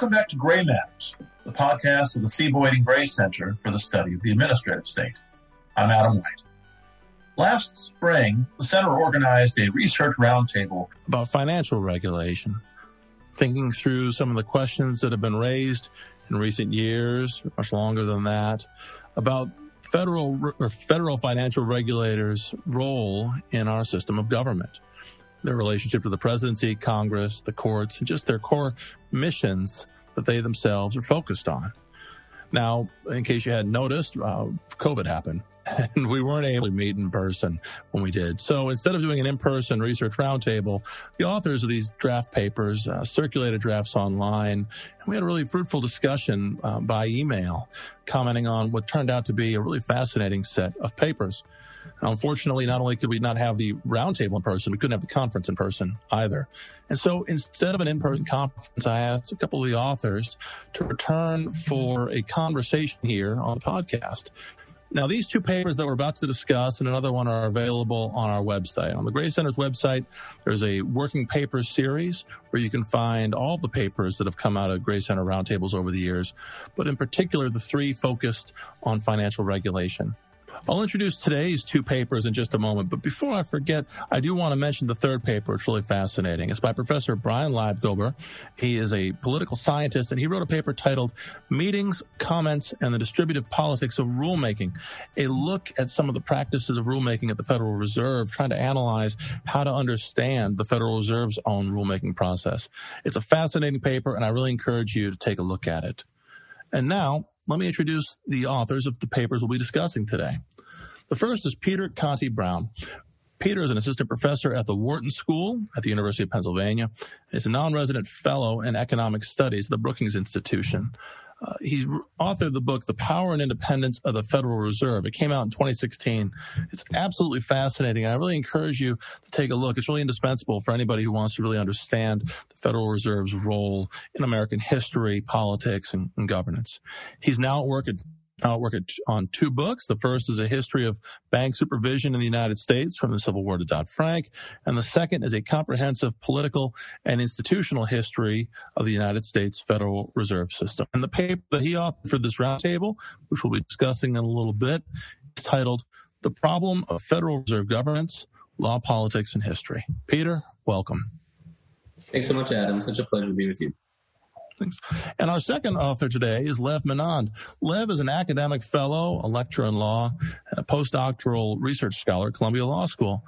Welcome back to Gray Matters, the podcast of the C. Boyden Gray Center for the Study of the Administrative State. I'm Adam White. Last spring, the center organized a research roundtable about financial regulation, thinking through some of the questions that have been raised in recent years, much longer than that, about federal or federal financial regulators' role in our system of government, their relationship to the presidency, Congress, the courts, and just their core missions that they themselves are focused on. Now, in case you hadn't noticed, uh, COVID happened and we weren't able to meet in person when we did. So instead of doing an in-person research roundtable, the authors of these draft papers uh, circulated drafts online, and we had a really fruitful discussion uh, by email, commenting on what turned out to be a really fascinating set of papers. Unfortunately, not only could we not have the roundtable in person, we couldn't have the conference in person either. And so instead of an in-person conference, I asked a couple of the authors to return for a conversation here on the podcast. Now, these two papers that we're about to discuss and another one are available on our website. On the Gray Center's website, there's a working papers series where you can find all the papers that have come out of Gray Center roundtables over the years, but in particular, the three focused on financial regulation. I'll introduce today's two papers in just a moment, but before I forget, I do want to mention the third paper. It's really fascinating. It's by Professor Brian Libgober. He is a political scientist, and he wrote a paper titled Meetings, Comments, and the Distributive Politics of Rulemaking, a look at some of the practices of rulemaking at the Federal Reserve, trying to analyze how to understand the Federal Reserve's own rulemaking process. It's a fascinating paper, and I really encourage you to take a look at it. And now, let me introduce the authors of the papers we'll be discussing today. The first is Peter Conti-Brown. Peter is an assistant professor at the Wharton School at the University of Pennsylvania. He's a non-resident fellow in economic studies at the Brookings Institution. Uh, he authored the book, The Power and Independence of the Federal Reserve. It came out in 2016. It's absolutely fascinating. I really encourage you to take a look. It's really indispensable for anybody who wants to really understand the Federal Reserve's role in American history, politics, and, and governance. He's now at work at I work at, on two books. The first is a history of bank supervision in the United States from the Civil War to Dodd-Frank. And the second is a comprehensive political and institutional history of the United States Federal Reserve System. And the paper that he authored for this roundtable, which we'll be discussing in a little bit, is titled The Problem of Federal Reserve Governance, Law, Politics, and History. Peter, welcome. Thanks so much, Adam. Such a pleasure to be with you. Thanks. And our second author today is Lev Menand. Lev is an academic fellow, a lecturer in law, a postdoctoral research scholar at Columbia Law School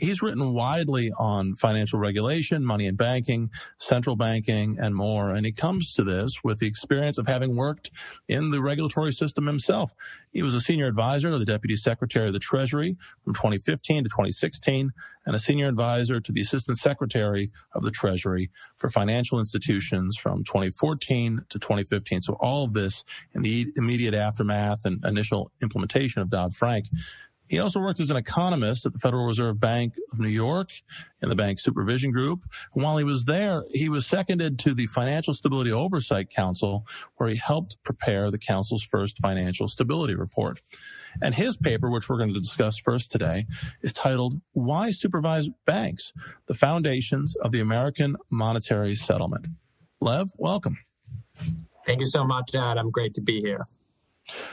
he's written widely on financial regulation, money and banking, central banking, and more. And he comes to this with the experience of having worked in the regulatory system himself. He was a senior advisor to the Deputy Secretary of the Treasury from 2015 to 2016 and a senior advisor to the Assistant Secretary of the Treasury for financial institutions from 2014 to 2015. So all of this in the immediate aftermath and initial implementation of Dodd-Frank. He also worked as an economist at the Federal Reserve Bank of New York in the Bank Supervision Group. And while he was there, he was seconded to the Financial Stability Oversight Council, where he helped prepare the council's first financial stability report. And his paper, which we're going to discuss first today, is titled Why Supervise Banks? The Foundations of the American Monetary Settlement. Lev, welcome. Thank you so much, Adam. Great to be here.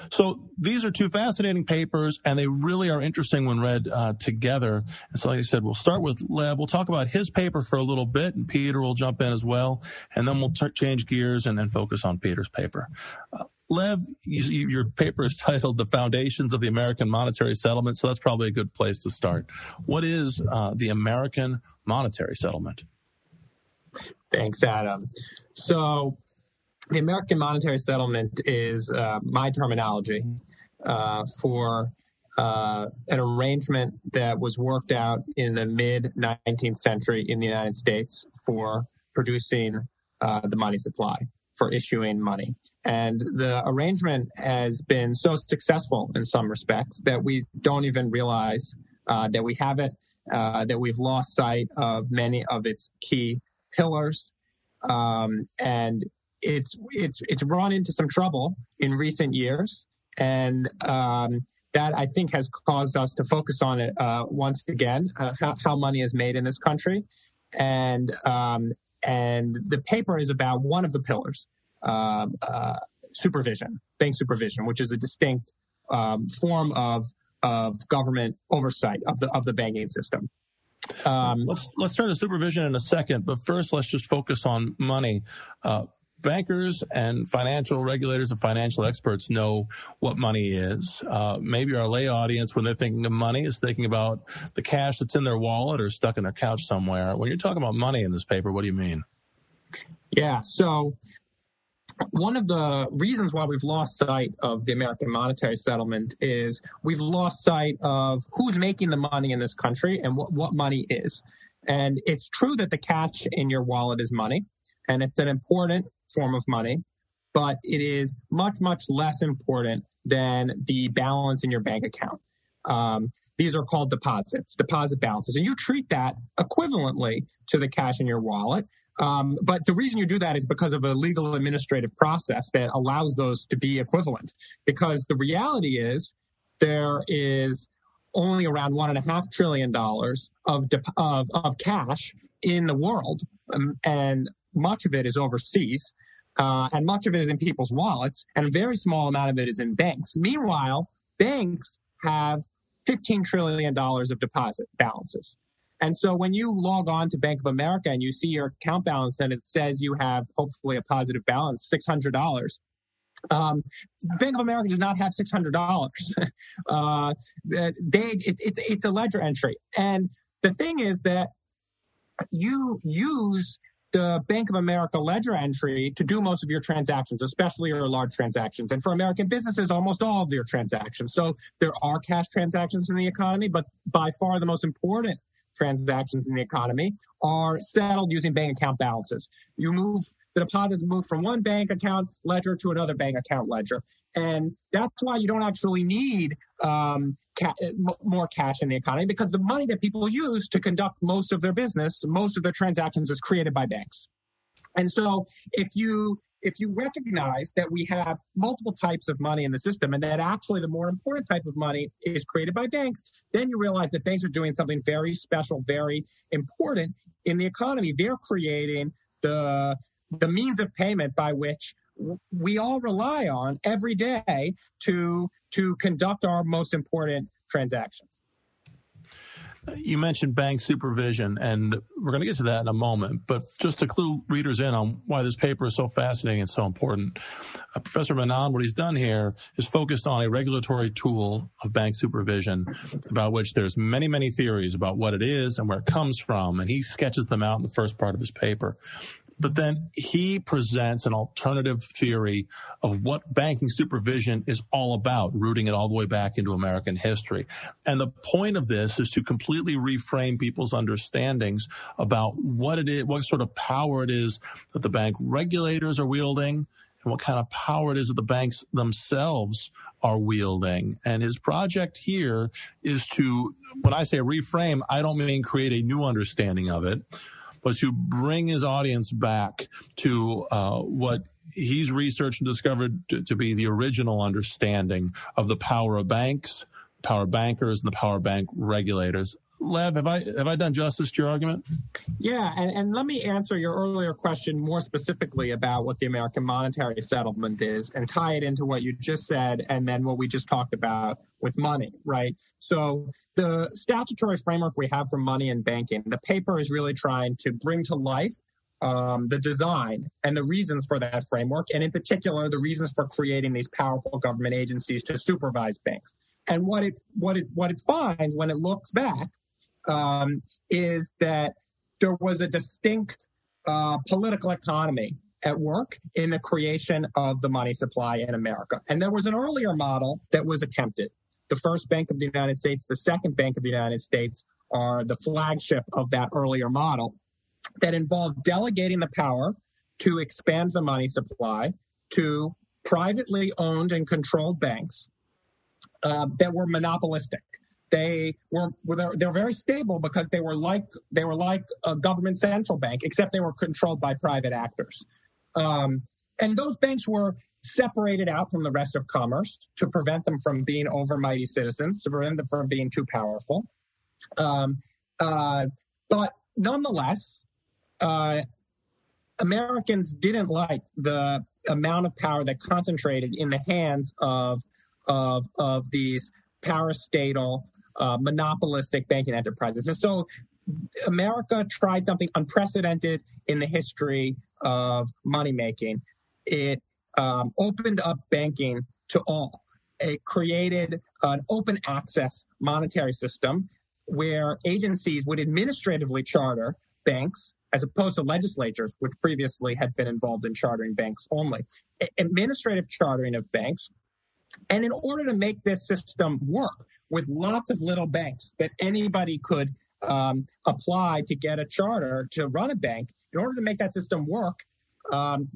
So these are two fascinating papers, and they really are interesting when read uh, together. And so, like I said, we'll start with Lev. We'll talk about his paper for a little bit, and Peter will jump in as well, and then we'll t- change gears and then focus on Peter's paper. Uh, Lev, you, your paper is titled "The Foundations of the American Monetary Settlement," so that's probably a good place to start. What is uh, the American Monetary Settlement? Thanks, Adam. So the American monetary settlement is uh, my terminology uh, for uh, an arrangement that was worked out in the mid 19th century in the United States for producing uh, the money supply, for issuing money. And the arrangement has been so successful in some respects that we don't even realize uh, that we have it, uh, that we've lost sight of many of its key pillars. Um, and it's it's it's run into some trouble in recent years, and um, that I think has caused us to focus on it uh, once again, uh, how, how, money is made in this country, and um, and the paper is about one of the pillars, uh, uh, supervision, bank supervision, which is a distinct um, form of of government oversight of the of the banking system. Um, let's let's turn to supervision in a second, but first let's just focus on money. Uh, bankers and financial regulators and financial experts know what money is. Uh, maybe our lay audience, when they're thinking of money, is thinking about the cash that's in their wallet or stuck in their couch somewhere. When you're talking about money in this paper, what do you mean? Yeah, so one of the reasons why we've lost sight of the American monetary settlement is we've lost sight of who's making the money in this country and what, what money is. And it's true that the cash in your wallet is money, and it's an important form of money, but it is much, much less important than the balance in your bank account. Um, these are called deposits, deposit balances, and you treat that equivalently to the cash in your wallet. Um, but the reason you do that is because of a legal administrative process that allows those to be equivalent. Because the reality is there is only around one and a half trillion dollars of, of, of cash in the world, um, and much of it is overseas. Uh, and much of it is in people's wallets, and a very small amount of it is in banks. Meanwhile, banks have $15 trillion of deposit balances. And so when you log on to Bank of America and you see your account balance and it says you have hopefully a positive balance, $600, um, Bank of America does not have six hundred dollars. uh, they it, it's it's a ledger entry, and the thing is that you use the Bank of America ledger entry to do most of your transactions, especially your large transactions. And for American businesses, almost all of your transactions. So there are cash transactions in the economy, but by far the most important transactions in the economy are settled using bank account balances. You move the deposits move from one bank account ledger to another bank account ledger. And that's why you don't actually need um, ca- more cash in the economy because the money that people use to conduct most of their business, most of their transactions is created by banks. And so if you if you recognize that we have multiple types of money in the system and that actually the more important type of money is created by banks, then you realize that banks are doing something very special, very important in the economy. They're creating the the means of payment by which we all rely on every day to to conduct our most important transactions. You mentioned bank supervision, and we're going to get to that in a moment. But just to clue readers in on why this paper is so fascinating and so important, uh, Professor Menand, what he's done here is focused on a regulatory tool of bank supervision, about which there's many, many theories about what it is and where it comes from, and he sketches them out in the first part of his paper. But then he presents an alternative theory of what banking supervision is all about, rooting it all the way back into American history. And the point of this is to completely reframe people's understandings about what it is, what sort of power it is that the bank regulators are wielding and what kind of power it is that the banks themselves are wielding. And his project here is to, when I say reframe, I don't mean create a new understanding of it, but to bring his audience back to uh, what he's researched and discovered to, to, be the original understanding of the power of banks, power bankers, and the power bank regulators. Lev, have I have I done justice to your argument? Yeah, and, and let me answer your earlier question more specifically about what the American monetary settlement is and tie it into what you just said and then what we just talked about with money, right? So the statutory framework we have for money and banking, the paper is really trying to bring to life um, the design and the reasons for that framework, and in particular, the reasons for creating these powerful government agencies to supervise banks. And what it what it what it finds when it looks back um, is that there was a distinct uh, political economy at work in the creation of the money supply in America. And there was an earlier model that was attempted the First Bank of the United States, the Second Bank of the United States are the flagship of that earlier model that involved delegating the power to expand the money supply to privately owned and controlled banks uh, that were monopolistic. They were they're, very stable because they were like they were like a government central bank, except they were controlled by private actors. Um, and those banks were separated out from the rest of commerce to prevent them from being overmighty citizens, to prevent them from being too powerful. Um, uh, but nonetheless, uh, Americans didn't like the amount of power that concentrated in the hands of of of these parastatal uh, monopolistic banking enterprises. And so America tried something unprecedented in the history of money making. It um, opened up banking to all. It created an open access monetary system where agencies would administratively charter banks as opposed to legislatures, which previously had been involved in chartering banks only. Administrative chartering of banks. And in order to make this system work with lots of little banks that anybody could um, apply to get a charter to run a bank, in order to make that system work, um,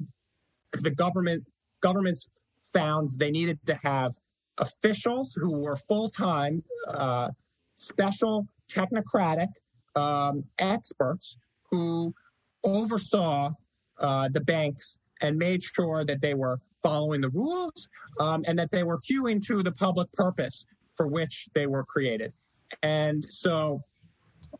the government governments found they needed to have officials who were full-time, uh, special, technocratic um, experts who oversaw uh, the banks and made sure that they were following the rules um, and that they were hewing to the public purpose for which they were created. And so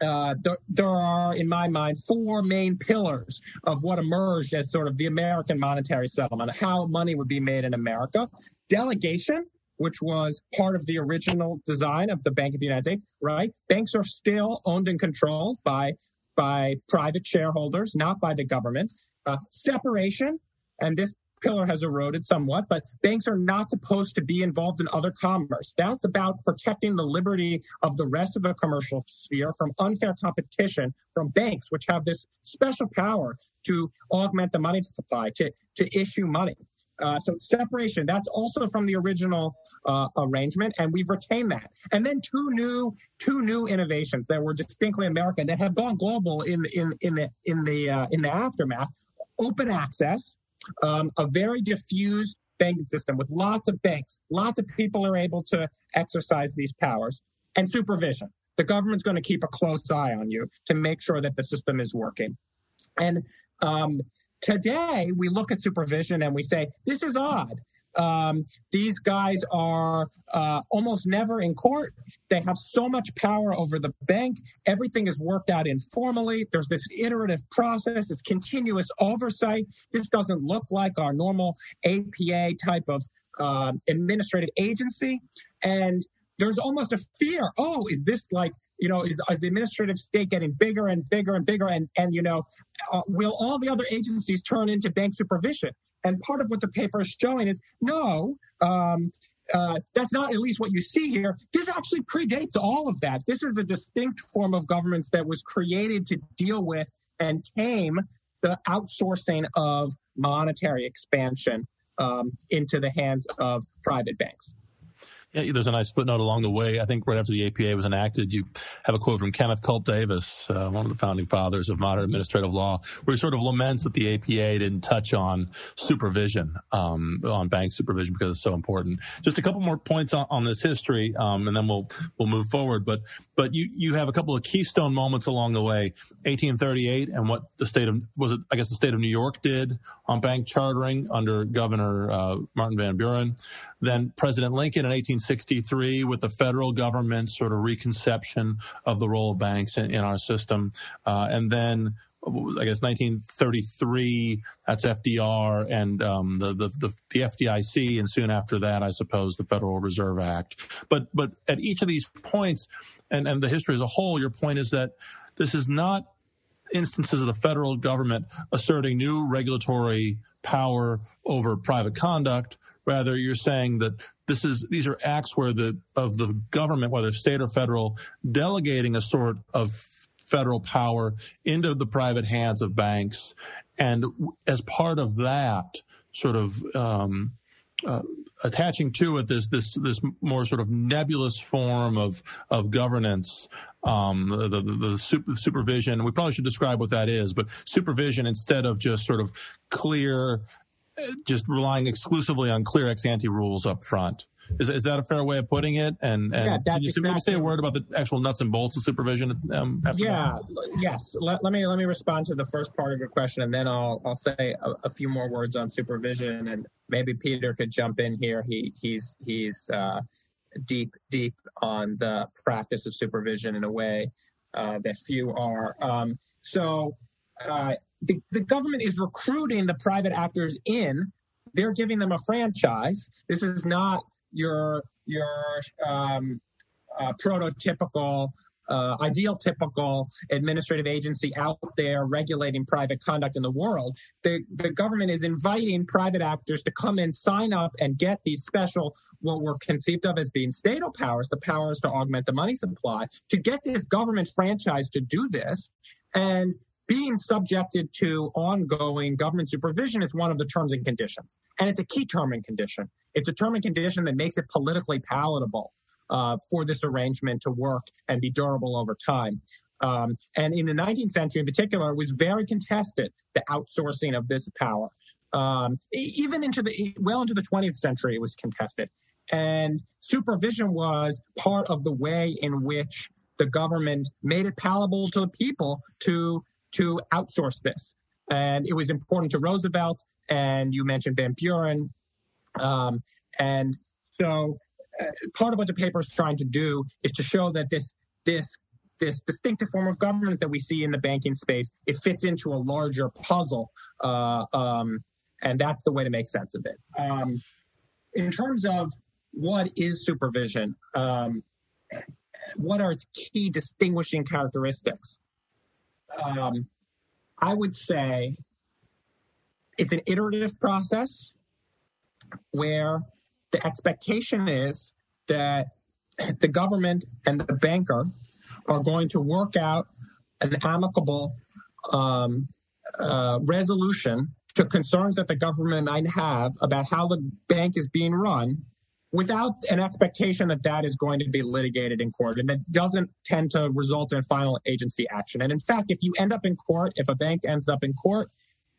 uh, there, there, are, in my mind, four main pillars of what emerged as sort of the American monetary settlement, how money would be made in America. Delegation, which was part of the original design of the Bank of the United States, right? Banks are still owned and controlled by by private shareholders, not by the government. Uh, separation, and this pillar has eroded somewhat, but banks are not supposed to be involved in other commerce. That's about protecting the liberty of the rest of the commercial sphere from unfair competition from banks, which have this special power to augment the money supply, to, to issue money. Uh, so separation, that's also from the original uh, arrangement, and we've retained that. And then two new two new innovations that were distinctly American that have gone global in in in the in the uh, in the aftermath. Open access, um, a very diffused banking system with lots of banks, lots of people are able to exercise these powers, and supervision. The government's going to keep a close eye on you to make sure that the system is working. And um, today we look at supervision and we say, this is odd. Um, these guys are uh, almost never in court. They have so much power over the bank. Everything is worked out informally. There's this iterative process. It's continuous oversight. This doesn't look like our normal APA type of uh, administrative agency. And there's almost a fear. Oh, is this like you know, is, is the administrative state getting bigger and bigger and bigger? And, and you know, uh, will all the other agencies turn into bank supervision? And part of what the paper is showing is no, um, uh, that's not at least what you see here. This actually predates all of that. This is a distinct form of governance that was created to deal with and tame the outsourcing of monetary expansion um, into the hands of private banks. Yeah, there's a nice footnote along the way. I think right after the APA was enacted, you have a quote from Kenneth Culp Davis, uh, one of the founding fathers of modern administrative law, where he sort of laments that the APA didn't touch on supervision, um, on bank supervision because it's so important. Just a couple more points on, on this history, um, and then we'll we'll move forward. But but you you have a couple of keystone moments along the way. 1838 and what the state of was it? I guess the state of New York did on bank chartering under Governor uh, Martin Van Buren. Then President Lincoln in 1863 with the federal government sort of reconception of the role of banks in, in our system. Uh, and then I guess 1933, that's FDR and um, the, the, the the FDIC, and soon after that, I suppose the Federal Reserve Act. But but at each of these points, and and the history as a whole, your point is that this is not instances of the federal government asserting new regulatory power over private conduct, Rather, you're saying that this is these are acts where the of the government, whether state or federal, delegating a sort of federal power into the private hands of banks, and as part of that, sort of um, uh, attaching to it this this this more sort of nebulous form of of governance um, the, the, the super, supervision. We probably should describe what that is, but supervision instead of just sort of clear just relying exclusively on clear ex ante rules up front. Is, is that a fair way of putting it? And, and yeah, can you exactly. say a word about the actual nuts and bolts of supervision? Um, yeah, that? yes. Let, let, me let me respond to the first part of your question, and then I'll I'll say a, a, few more words on supervision, and maybe Peter could jump in here. He he's he's uh, deep deep on the practice of supervision in a way uh, that few are. Um, so uh, the, the government is recruiting the private actors in. They're giving them a franchise. This is not your your um, uh, prototypical uh, ideal typical administrative agency out there regulating private conduct in the world. The, the government is inviting private actors to come in, sign up, and get these special, what were conceived of as being state powers, the powers to augment the money supply, to get this government franchise to do this. And being subjected to ongoing government supervision is one of the terms and conditions. And it's a key term and condition. It's a term and condition that makes it politically palatable uh, for this arrangement to work and be durable over time. Um, and in the 19th century in particular, it was very contested, the outsourcing of this power. Um, even into the, well into the 20th century, it was contested. And supervision was part of the way in which the government made it palatable to the people to, to outsource this. And it was important to Roosevelt, and you mentioned Van Buren. Um, and so part of what the paper is trying to do is to show that this this this distinctive form of government that we see in the banking space it fits into a larger puzzle, uh, um, and that's the way to make sense of it. Um, in terms of what is supervision, um, what are its key distinguishing characteristics? Um, I would say it's an iterative process where the expectation is that the government and the banker are going to work out an amicable um, uh, resolution to concerns that the government might have about how the bank is being run without an expectation that that is going to be litigated in court and that doesn't tend to result in final agency action. And in fact, if you end up in court, if a bank ends up in court,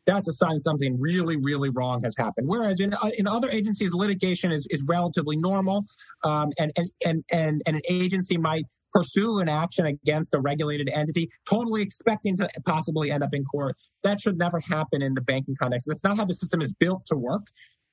that's a sign something really, really wrong has happened. Whereas in uh, in other agencies, litigation is, is relatively normal, um, and, and and and and an agency might pursue an action against a regulated entity, totally expecting to possibly end up in court. That should never happen in the banking context. That's not how the system is built to work,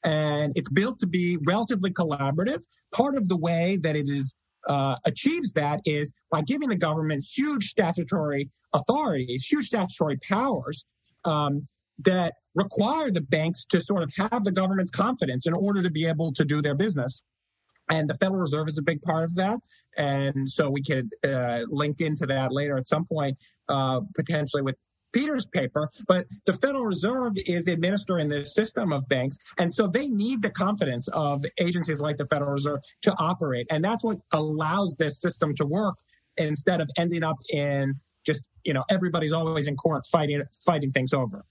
and it's built to be relatively collaborative. Part of the way that it is uh, achieves that is by giving the government huge statutory authorities, huge statutory powers. Um, that require the banks to sort of have the government's confidence in order to be able to do their business. And the Federal Reserve is a big part of that. And so we could uh, link into that later at some point, uh, potentially with Peter's paper. But the Federal Reserve is administering this system of banks. And so they need the confidence of agencies like the Federal Reserve to operate. And that's what allows this system to work instead of ending up in just, you know, everybody's always in court fighting, fighting things over.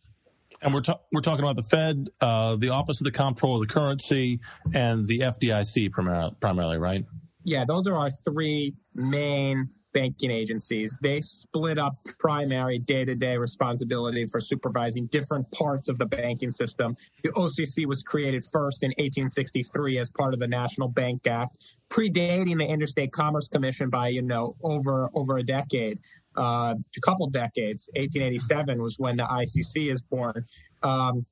And we're, ta- we're talking about the Fed, uh, the Office of the Comptroller of the Currency, and the FDIC primar- primarily, right? Yeah, those are our three main banking agencies. They split up primary day to day responsibility for supervising different parts of the banking system. The OCC was created first in 1863 as part of the National Bank Act, predating the Interstate Commerce Commission by, you know, over, over a decade uh, a couple decades. 1887 was when the ICC is born. Um,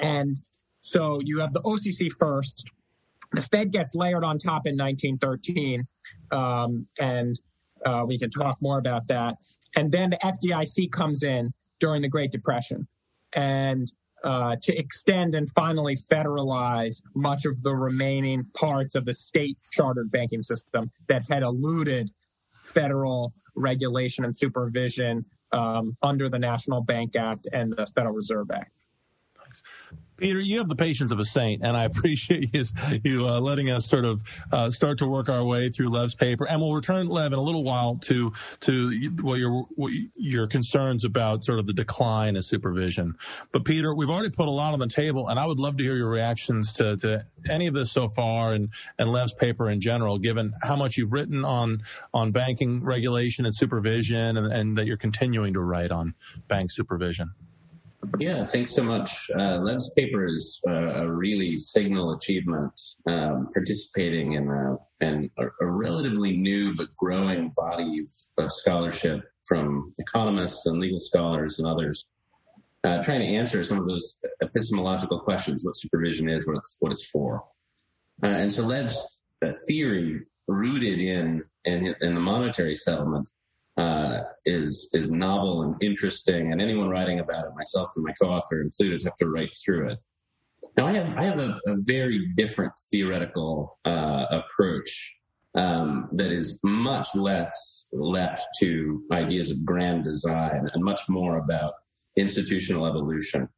and so you have the OCC first. The Fed gets layered on top in 1913. Um, and uh, we can talk more about that. And then the FDIC comes in during the Great Depression. And uh, to extend and finally federalize much of the remaining parts of the state chartered banking system that had eluded federal regulation and supervision um, under the National Bank Act and the Federal Reserve Act. Peter, you have the patience of a saint, and I appreciate you, you uh, letting us sort of uh, start to work our way through Lev's paper. And we'll return, Lev, in a little while to to your your concerns about sort of the decline of supervision. But Peter, we've already put a lot on the table, and I would love to hear your reactions to, to any of this so far, and and Lev's paper in general, given how much you've written on on banking regulation and supervision, and, and that you're continuing to write on bank supervision. Yeah, thanks so much. Uh, Lev's paper is uh, a really signal achievement, um, participating in, a, in a, a, relatively new but growing body of, of, scholarship from economists and legal scholars and others, uh, trying to answer some of those epistemological questions: what supervision is, what it's what it's for. Uh, and so Lev's uh, theory, rooted in, in in the monetary settlement, uh, is is novel and interesting, and anyone writing about it, myself and my co-author included, have to write through it. Now, I have I have a, a very different theoretical uh, approach um, that is much less left to ideas of grand design and much more about institutional evolution.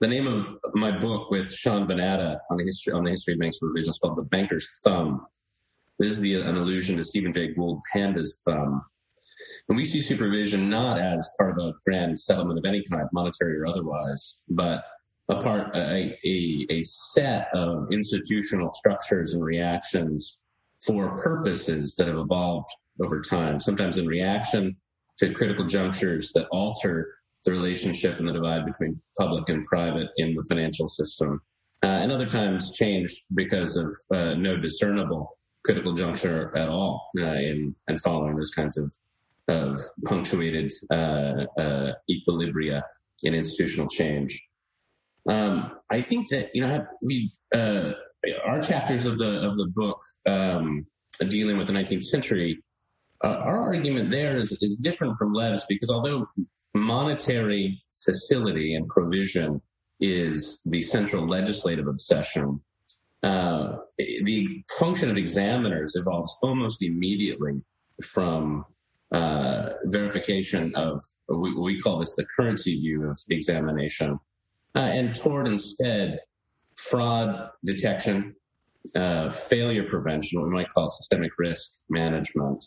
The name of my book with Sean Vanatta on the history on the history of bank supervision is called "The Banker's Thumb." This is the, an allusion to Stephen Jay Gould Panda's thumb. And we see supervision not as part of a grand settlement of any kind, monetary or otherwise, but a part, a, a, a set of institutional structures and reactions for purposes that have evolved over time, sometimes in reaction to critical junctures that alter the relationship and the divide between public and private in the financial system. Uh, and other times changed because of uh, no discernible critical juncture at all uh, in and following those kinds of of punctuated uh, uh, equilibria in institutional change. Um, I think that you know we uh, our chapters of the of the book um, dealing with the 19th century. Uh, our argument there is, is different from Lev's because although monetary facility and provision is the central legislative obsession, uh, the function of examiners evolves almost immediately from uh, verification of we, we, call this the currency view of the examination, uh, and toward instead fraud detection, uh, failure prevention, what we might call systemic risk management,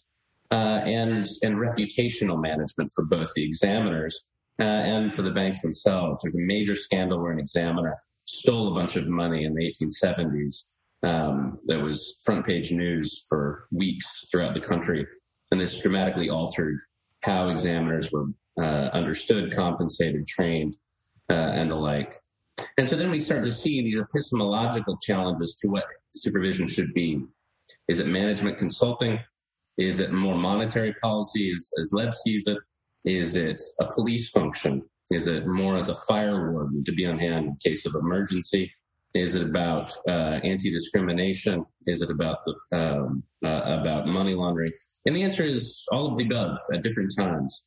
uh, and and reputational management for both the examiners uh, and for the banks themselves. There's a major scandal where an examiner stole a bunch of money in the 1870s. Um, that was front page news for weeks throughout the country. And this dramatically altered how examiners were uh, understood, compensated, trained, uh, and the like. And so then we start to see these epistemological challenges to what supervision should be. Is it management consulting? Is it more monetary policy as, as Lev sees it? Is it a police function? Is it more as a fire warden to be on hand in case of emergency? Is it about uh, anti-discrimination? Is it about the um, uh, about money laundering? And the answer is all of the above at different times.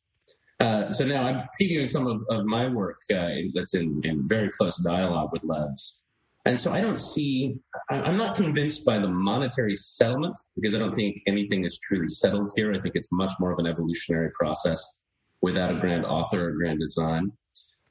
Uh, so now I'm previewing some of, of my work uh, that's in, in very close dialogue with Lev's. And so I don't see, I'm not convinced by the monetary settlement because I don't think anything is truly settled here. I think it's much more of an evolutionary process without a grand author or grand design.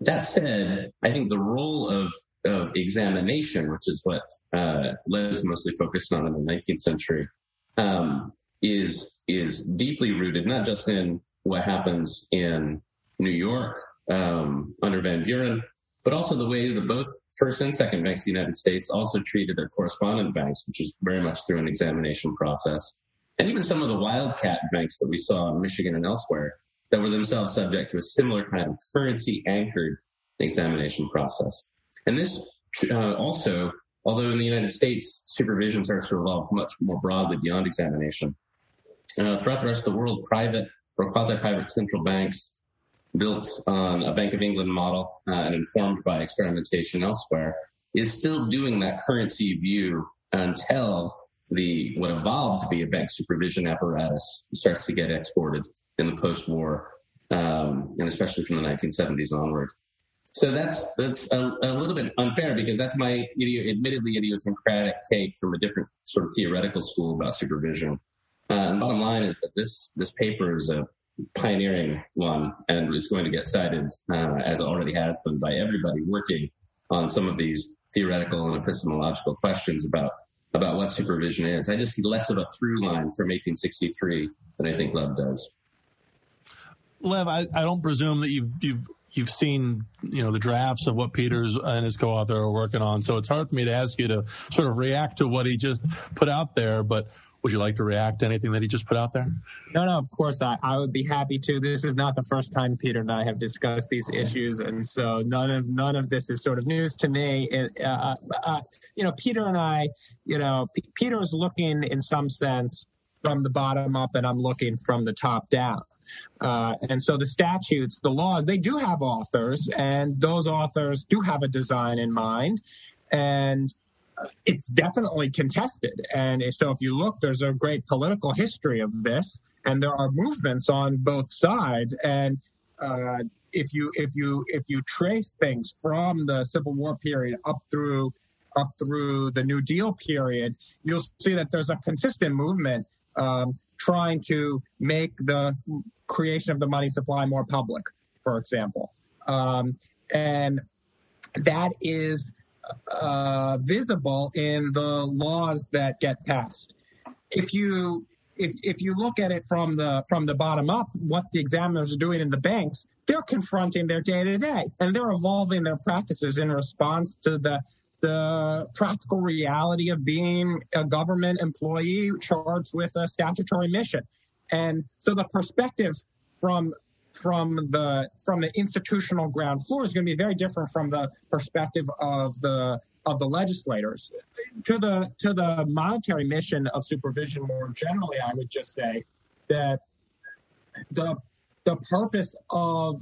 That said, I think the role of of examination, which is what uh, Les mostly focused on in the 19th century, um, is is deeply rooted not just in what happens in New York um, under Van Buren, but also the way that both first and second banks of the United States also treated their correspondent banks, which is very much through an examination process, and even some of the wildcat banks that we saw in Michigan and elsewhere that were themselves subject to a similar kind of currency anchored examination process. And this uh, also, although in the United States, supervision starts to evolve much more broadly beyond examination, uh, throughout the rest of the world, private or quasi-private central banks built on a Bank of England model uh, and informed by experimentation elsewhere is still doing that currency view until the what evolved to be a bank supervision apparatus starts to get exported in the post-war, um, and especially from the 1970s onward. So that's that's a, a, little bit unfair because that's my idio- admittedly idiosyncratic take from a different sort of theoretical school about supervision. Uh, bottom line is that this this paper is a pioneering one and is going to get cited uh, as it already has been by everybody working on some of these theoretical and epistemological questions about about what supervision is. I just see less of a through line from 1863 than I think Lev does. Lev, I, I don't presume that you've, you've you've seen you know the drafts of what Peters and his co-author are working on, so it's hard for me to ask you to sort of react to what he just put out there. But would you like to react to anything that he just put out there? No, no, of course I, I would be happy to. This is not the first time Peter and I have discussed these issues, and so none of none of this is sort of news to me. It, uh, uh, uh you know, Peter and I, you know, P- Peter's looking in some sense from the bottom up, and I'm looking from the top down. Uh, and so the statutes, the laws, they do have authors, and those authors do have a design in mind. And it's definitely contested. And so if you look, there's a great political history of this. and there are movements on both sides. And uh, if you if you if you trace things from the Civil War period up through up through the New Deal period, you'll see that there's a consistent movement um, trying to make the creation of the money supply more public, for example. Um, and that is uh, visible in the laws that get passed. If you if, if you look at it from the from the bottom up, what the examiners are doing in the banks, they're confronting their day to day, and they're evolving their practices in response to the the practical reality of being a government employee charged with a statutory mission. And so the perspective from from the from the institutional ground floor is going to be very different from the perspective of the of the legislators. To the to the monetary mission of supervision more generally, I would just say that the the purpose of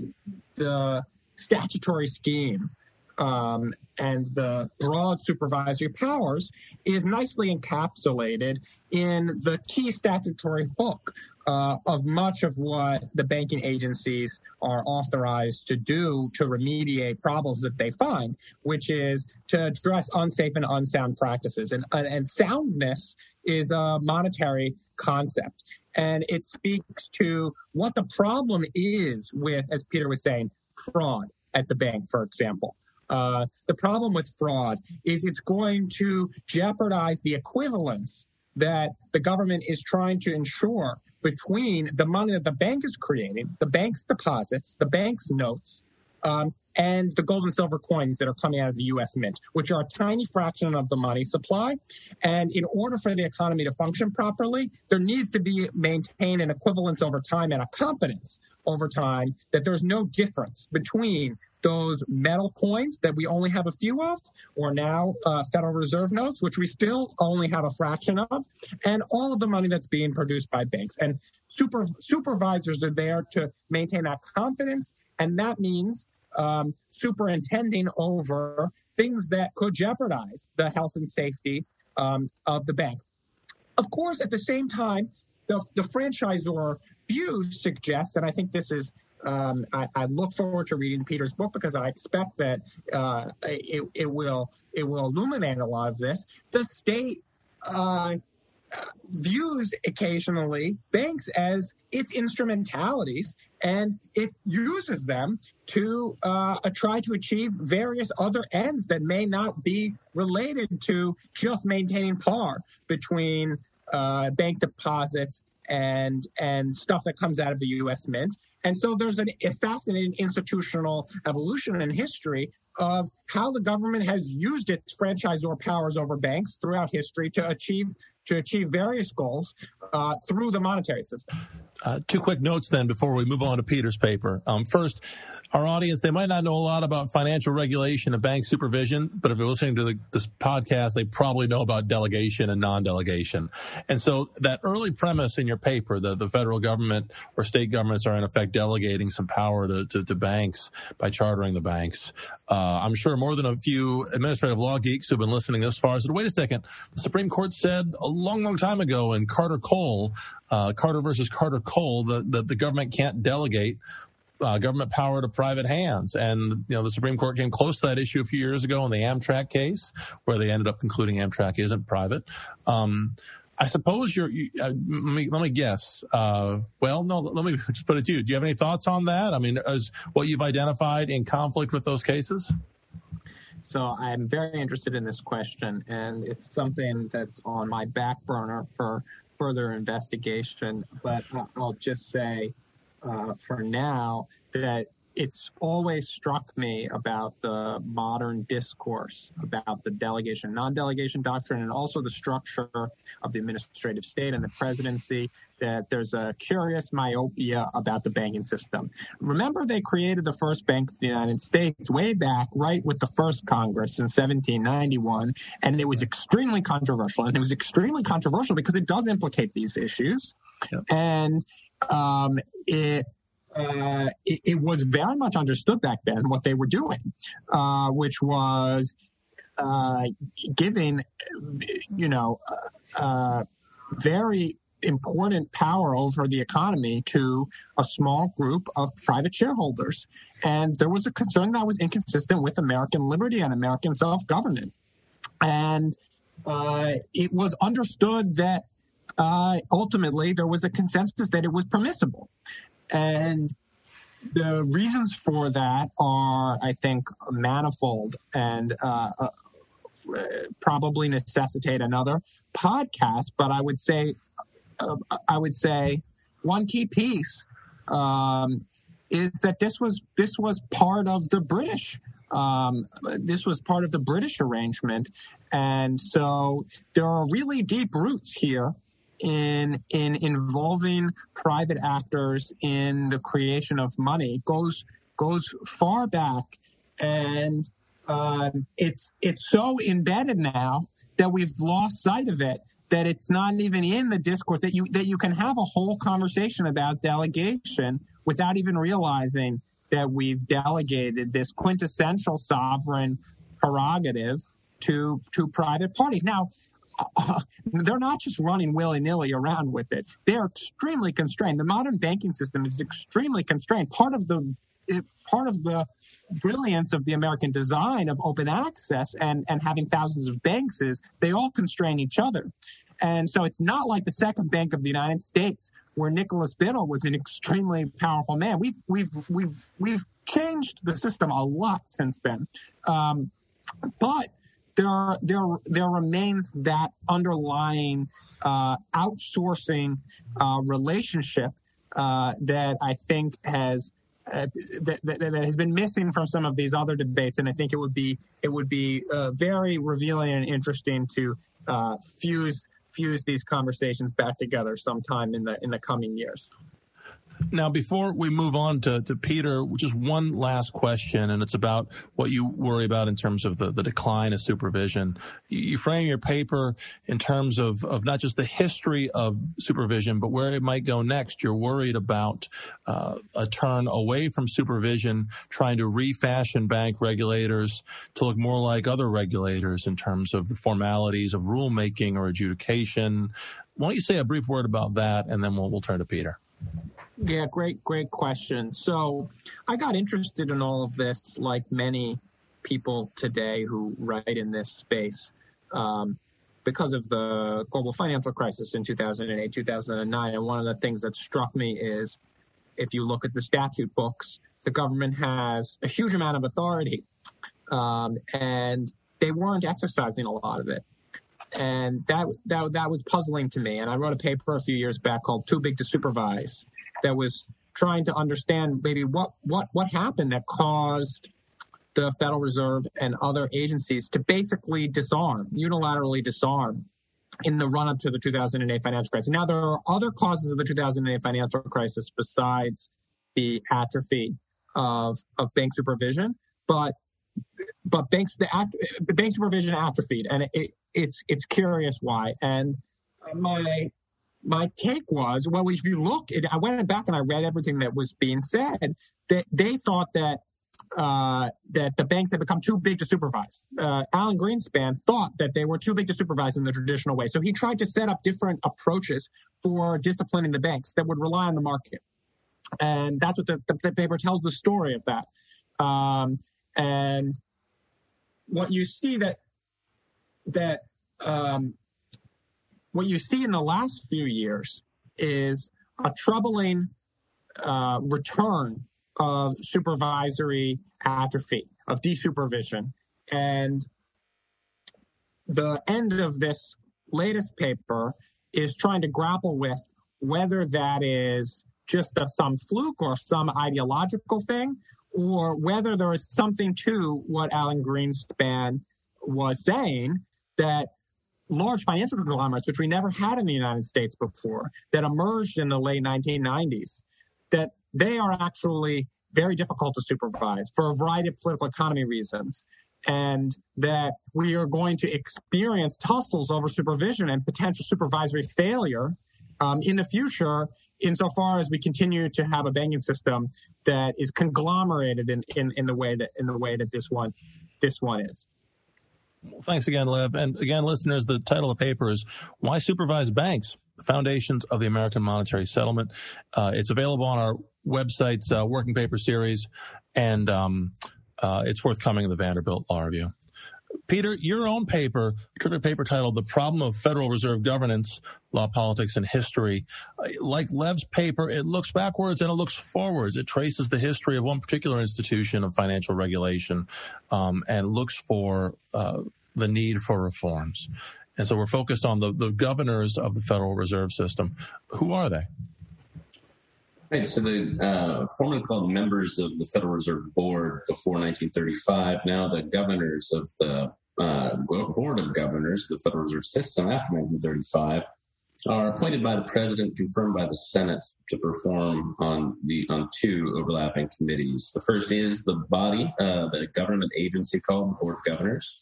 the statutory scheme um, and the broad supervisory powers is nicely encapsulated in the key statutory hook uh, of much of what the banking agencies are authorized to do to remediate problems that they find, which is to address unsafe and unsound practices. And, and soundness is a monetary concept. And it speaks to what the problem is with, as Peter was saying, fraud at the bank, for example. Uh, the problem with fraud is it's going to jeopardize the equivalence that the government is trying to ensure between the money that the bank is creating, the bank's deposits, the bank's notes, um, and the gold and silver coins that are coming out of the U.S. Mint, which are a tiny fraction of the money supply. And in order for the economy to function properly, there needs to be maintained an equivalence over time and a competence over time that there's no difference between those metal coins that we only have a few of, or now uh, Federal Reserve notes, which we still only have a fraction of, and all of the money that's being produced by banks. And super, supervisors are there to maintain that confidence, and that means um, superintending over things that could jeopardize the health and safety um, of the bank. Of course, at the same time, the, the franchisor view suggests, and I think this is um, I, I, look forward to reading Peter's book because I expect that uh, it, it, will it will illuminate a lot of this. The state uh, views occasionally banks as its instrumentalities, and it uses them to uh, try to achieve various other ends that may not be related to just maintaining par between uh, bank deposits and and stuff that comes out of the U.S. Mint. And so there's an, a fascinating institutional evolution in history of how the government has used its franchisor powers over banks throughout history to achieve to achieve various goals uh, through the monetary system. Uh, two quick notes then before we move on to Peter's paper. Um, first, our audience, they might not know a lot about financial regulation and bank supervision, but if they're listening to the, this podcast, they probably know about delegation and non-delegation. And so that early premise in your paper that the federal government or state governments are in effect delegating some power to, to, to banks by chartering the banks. Uh, I'm sure more than a few administrative law geeks who've been listening this far said, wait a second, the Supreme Court said a long, long time ago in Carter Coal, uh, Carter versus Carter Coal, that, that the government can't delegate uh, government power to private hands. And, you know, the Supreme Court came close to that issue a few years ago in the Amtrak case, where they ended up concluding Amtrak isn't private. Um, I suppose you're, you, uh, let me, let me guess. Uh, well, no, let me just put it to you. Do you have any thoughts on that? I mean, is what you've identified in conflict with those cases? So I'm very interested in this question, and it's something that's on my back burner for further investigation. But I'll just say uh, for now that it's always struck me about the modern discourse about the delegation non-delegation doctrine and also the structure of the administrative state and the presidency that there's a curious myopia about the banking system remember they created the first bank of the united states way back right with the first congress in 1791 and it was extremely controversial and it was extremely controversial because it does implicate these issues yep. and um, it, uh, it, it, was very much understood back then what they were doing, uh, which was uh, giving, you know, uh, very important power over the economy to a small group of private shareholders. And there was a concern that was inconsistent with American liberty and American self government. And uh, it was understood that uh, ultimately there was a consensus that it was permissible. And the reasons for that are, I think, manifold and uh, uh, probably necessitate another podcast. But I would say, uh, I would say, one key piece um, is that this was this was part of the British. Um, this was part of the British arrangement, and so there are really deep roots here in in involving private actors in the creation of money goes goes far back, and uh, it's it's so embedded now that we've lost sight of it that it's not even in the discourse that you that you can have a whole conversation about delegation without even realizing that we've delegated this quintessential sovereign prerogative to to private parties. Now, uh, they're not just running willy nilly around with it. They're extremely constrained. The modern banking system is extremely constrained. Part of the part of the brilliance of the American design of open access and, and having thousands of banks is they all constrain each other. And so it's not like the second bank of the United States where Nicholas Biddle was an extremely powerful man. We've, we've, we've, we've changed the system a lot since then. Um, but there there there remains that underlying uh, outsourcing uh, relationship uh, that I think has uh, that, that, that, has been missing from some of these other debates, and I think it would be it would be uh, very revealing and interesting to uh, fuse fuse these conversations back together sometime in the in the coming years. Now, before we move on to, to Peter, just one last question, and it's about what you worry about in terms of the, the decline of supervision. You frame your paper in terms of, of not just the history of supervision, but where it might go next. You're worried about uh, a turn away from supervision, trying to refashion bank regulators to look more like other regulators in terms of the formalities of rulemaking or adjudication. Why don't you say a brief word about that, and then we'll, we'll turn to Peter. Yeah, great, great question. So I got interested in all of this, like many people today who write in this space, um, because of the global financial crisis in 2008, 2009. And one of the things that struck me is if you look at the statute books, the government has a huge amount of authority, um, and they weren't exercising a lot of it. And that, that, that was puzzling to me. And I wrote a paper a few years back called Too Big to Supervise that was trying to understand maybe what, what, what happened that caused the Federal Reserve and other agencies to basically disarm, unilaterally disarm in the run up to the 2008 financial crisis. Now, there are other causes of the 2008 financial crisis besides the atrophy of, of bank supervision, but but banks the, the bank supervision atrophied, and it, it's it's curious why. And my my take was, well, if you look, I went back and I read everything that was being said. That they thought that uh, that the banks had become too big to supervise. Uh, Alan Greenspan thought that they were too big to supervise in the traditional way, so he tried to set up different approaches for disciplining the banks that would rely on the market. And that's what the, the, the paper tells the story of that. Um, and what you see that that um, what you see in the last few years is a troubling uh, return of supervisory atrophy, of desupervision. And the end of this latest paper is trying to grapple with whether that is just a, some fluke or some ideological thing, or whether there is something to what Alan Greenspan was saying that large financial conglomerates, which we never had in the United States before, that emerged in the late 1990s, that they are actually very difficult to supervise for a variety of political economy reasons. And that we are going to experience tussles over supervision and potential supervisory failure um, in the future, insofar as we continue to have a banking system that is conglomerated in, in, in the way that in the way that this one this one is. Thanks again, Lev. And again, listeners, the title of the paper is Why Supervise Banks? Foundations of the American Monetary Settlement. Uh, it's available on our website's uh, working paper series, and um, uh, it's forthcoming in the Vanderbilt Law Review. Peter, your own paper, terrific paper titled The Problem of Federal Reserve Governance, Law, Politics, and History. Like Lev's paper, it looks backwards and it looks forwards. It traces the history of one particular institution of financial regulation um, and looks for uh, the need for reforms. And so we're focused on the, the governors of the Federal Reserve System. Who are they? Right. So the uh, formerly called members of the Federal Reserve Board before 1935, now the governors of the uh, Board of Governors the Federal Reserve System after 1935 are appointed by the president, confirmed by the Senate to perform on the on two overlapping committees. The first is the body, uh, the government agency called the Board of Governors,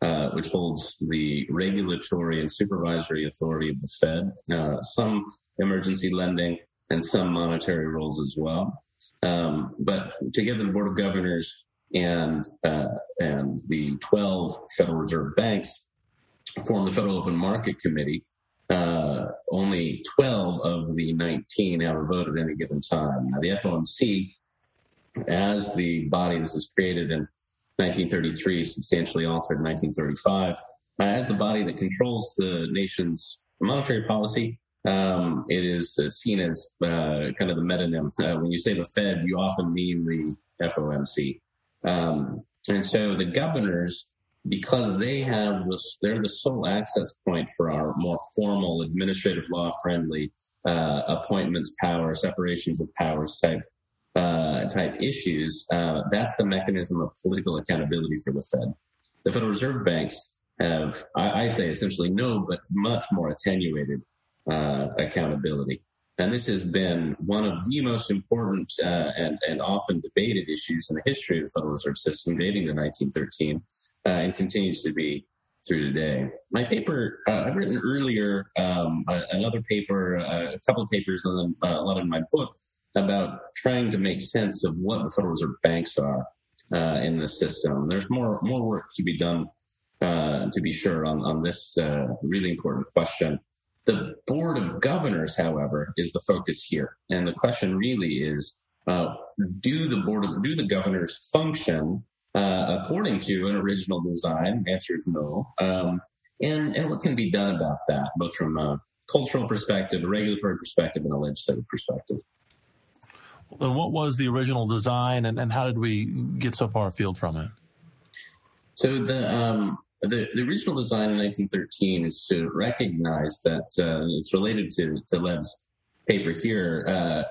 uh, which holds the regulatory and supervisory authority of the Fed, uh, some emergency lending, and some monetary roles as well. Um, but together, the Board of Governors and uh, and the 12 Federal Reserve banks form the Federal Open Market Committee. Uh, only 12 of the 19 have a vote at any given time. Now, the FOMC, as the body this is created in 1933, substantially altered in 1935, as the body that controls the nation's monetary policy, um, it is uh, seen as uh, kind of the metonym. Uh, when you say the Fed, you often mean the FOMC. Um, and so the governors, because they have this, they're the sole access point for our more formal administrative law friendly uh, appointments, power, separations of powers type uh, type issues. Uh, that's the mechanism of political accountability for the Fed. The Federal Reserve banks have, I, I say, essentially no, but much more attenuated uh, accountability. And this has been one of the most important uh, and, and often debated issues in the history of the Federal Reserve System dating to 1913 uh, and continues to be through today. My paper, uh, I've written earlier um, another paper, uh, a couple of papers, and then uh, a lot in my book about trying to make sense of what the Federal Reserve banks are in the system. There's more more work to be done, to be sure, on, on this really important question. The Board of Governors, however, is the focus here. And the question really is, uh, do the board of, do the governors function uh, according to an original design? Answer is no. Um, and, and what can be done about that, both from a cultural perspective, a regulatory perspective, and a legislative perspective? And what was the original design, and, and how did we get so far afield from it? So the um, the, the original design in 1913 is to recognize that uh, it's related to, to Lev's paper here. Uh,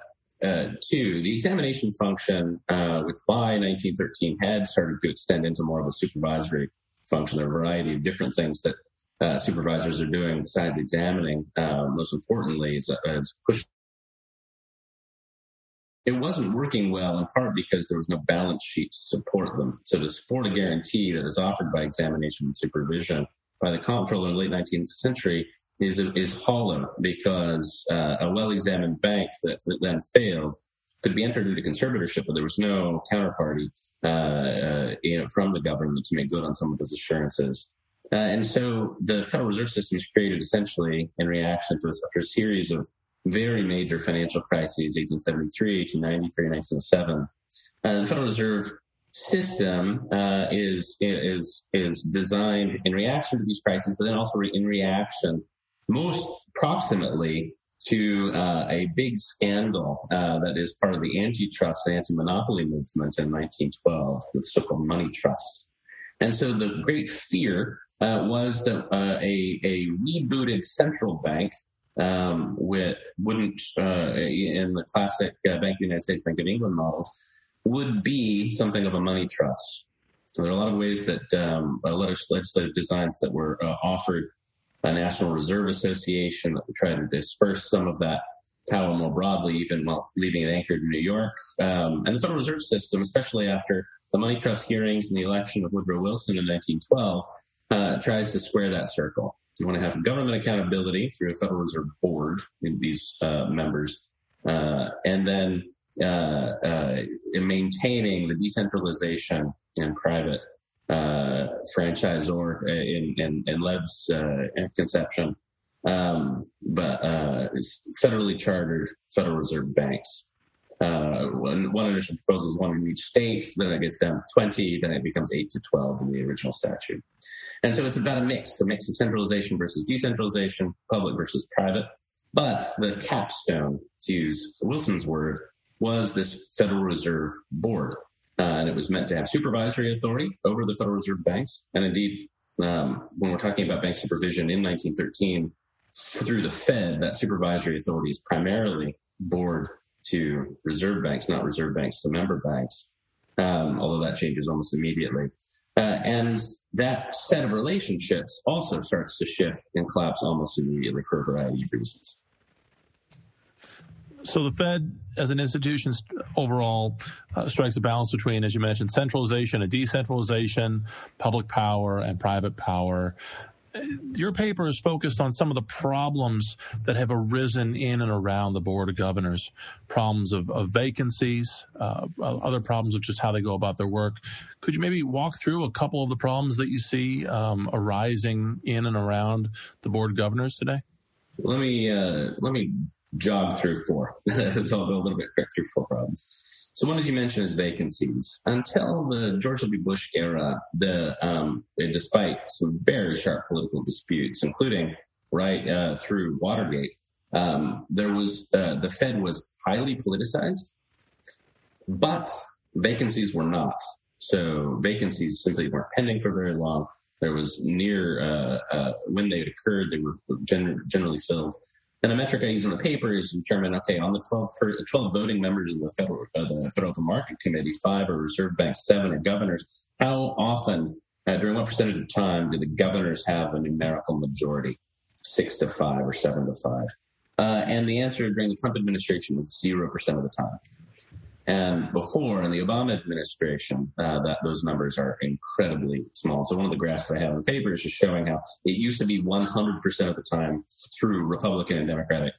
uh, the examination function, uh, which by 1913 had started to extend into more of a supervisory function. There are a variety of different things that uh, supervisors are doing besides examining. Uh, most importantly, is, is push it wasn't working well in part because there was no balance sheet to support them. So to support a guarantee that is offered by examination and supervision by the comptroller in the late 19th century is is hollow because uh, a well-examined bank that, that, then failed could be entered into conservatorship, but there was no counterparty uh, uh, you know, from the government to make good on some of those assurances. Uh, and so the Federal Reserve System is created essentially in reaction to a series of very major financial crises, 1873, 1893, 1907. Uh, the Federal Reserve system uh, is is is designed in reaction to these crises, but then also in reaction, most proximately to uh, a big scandal uh, that is part of the antitrust anti-monopoly movement in 1912, the so-called money trust. And so the great fear uh, was that uh, a, a rebooted central bank um, with, wouldn't, uh, in the classic uh, Bank of the United States, Bank of England models, would be something of a money trust. So there are a lot of ways that um, a lot of legislative designs that were uh, offered a National Reserve Association that would try to disperse some of that power more broadly, even while leaving it anchored in New York. Um, and the Federal Reserve System, especially after the money trust hearings and the election of Woodrow Wilson in 1912, uh, tries to square that circle. You want to have government accountability through a Federal Reserve Board, these uh, members, uh, and then uh, uh maintaining the decentralization and private uh, franchisor in, in, in Lev's conception um, but uh, federally chartered Federal Reserve banks. Uh, one, one initial proposal is one in each state, then it gets down to 20, then it becomes 8 to 12 in the original statute. And so it's about a mix, a mix of centralization versus decentralization, public versus private. But the capstone, to use Wilson's word, was this Federal Reserve Board. Uh, and it was meant to have supervisory authority over the Federal Reserve banks. And indeed, um, when we're talking about bank supervision in 1913, through the Fed, that supervisory authority is primarily board to reserve banks, not reserve banks to member banks, um, although that changes almost immediately. Uh, and that set of relationships also starts to shift and collapse almost immediately for a variety of reasons. So the Fed, as an institution, overall uh, strikes a balance between, as you mentioned, centralization and decentralization, public power and private power your paper is focused on some of the problems that have arisen in and around the board of governors. Problems of, of vacancies uh, other problems of just how they go about their work. Could you maybe walk through a couple of the problems that you see um, arising in and around the board of governors today? Let me uh, let me jog through four. So i'll go a little bit quick through four problems so one, as you mentioned, is vacancies. Until the George W. Bush era, the um, despite some very sharp political disputes, including right uh, through Watergate, um, there was uh, the Fed was highly politicized, but vacancies were not. So vacancies simply weren't pending for very long. There was near uh, uh when they occurred, they were generally filled. And the metric I use in the paper is to determine, okay, on the 12, per, 12 voting members of the Federal, uh, the Federal Open Market Committee, five are reserve banks, seven are governors. How often, uh, during what percentage of time, do the governors have a numerical majority? Six to five or seven to five? Uh, and the answer during the Trump administration was 0% of the time. And before in the Obama administration, uh, that those numbers are incredibly small. So one of the graphs I have in the paper is just showing how it used to be 100% of the time through Republican and Democratic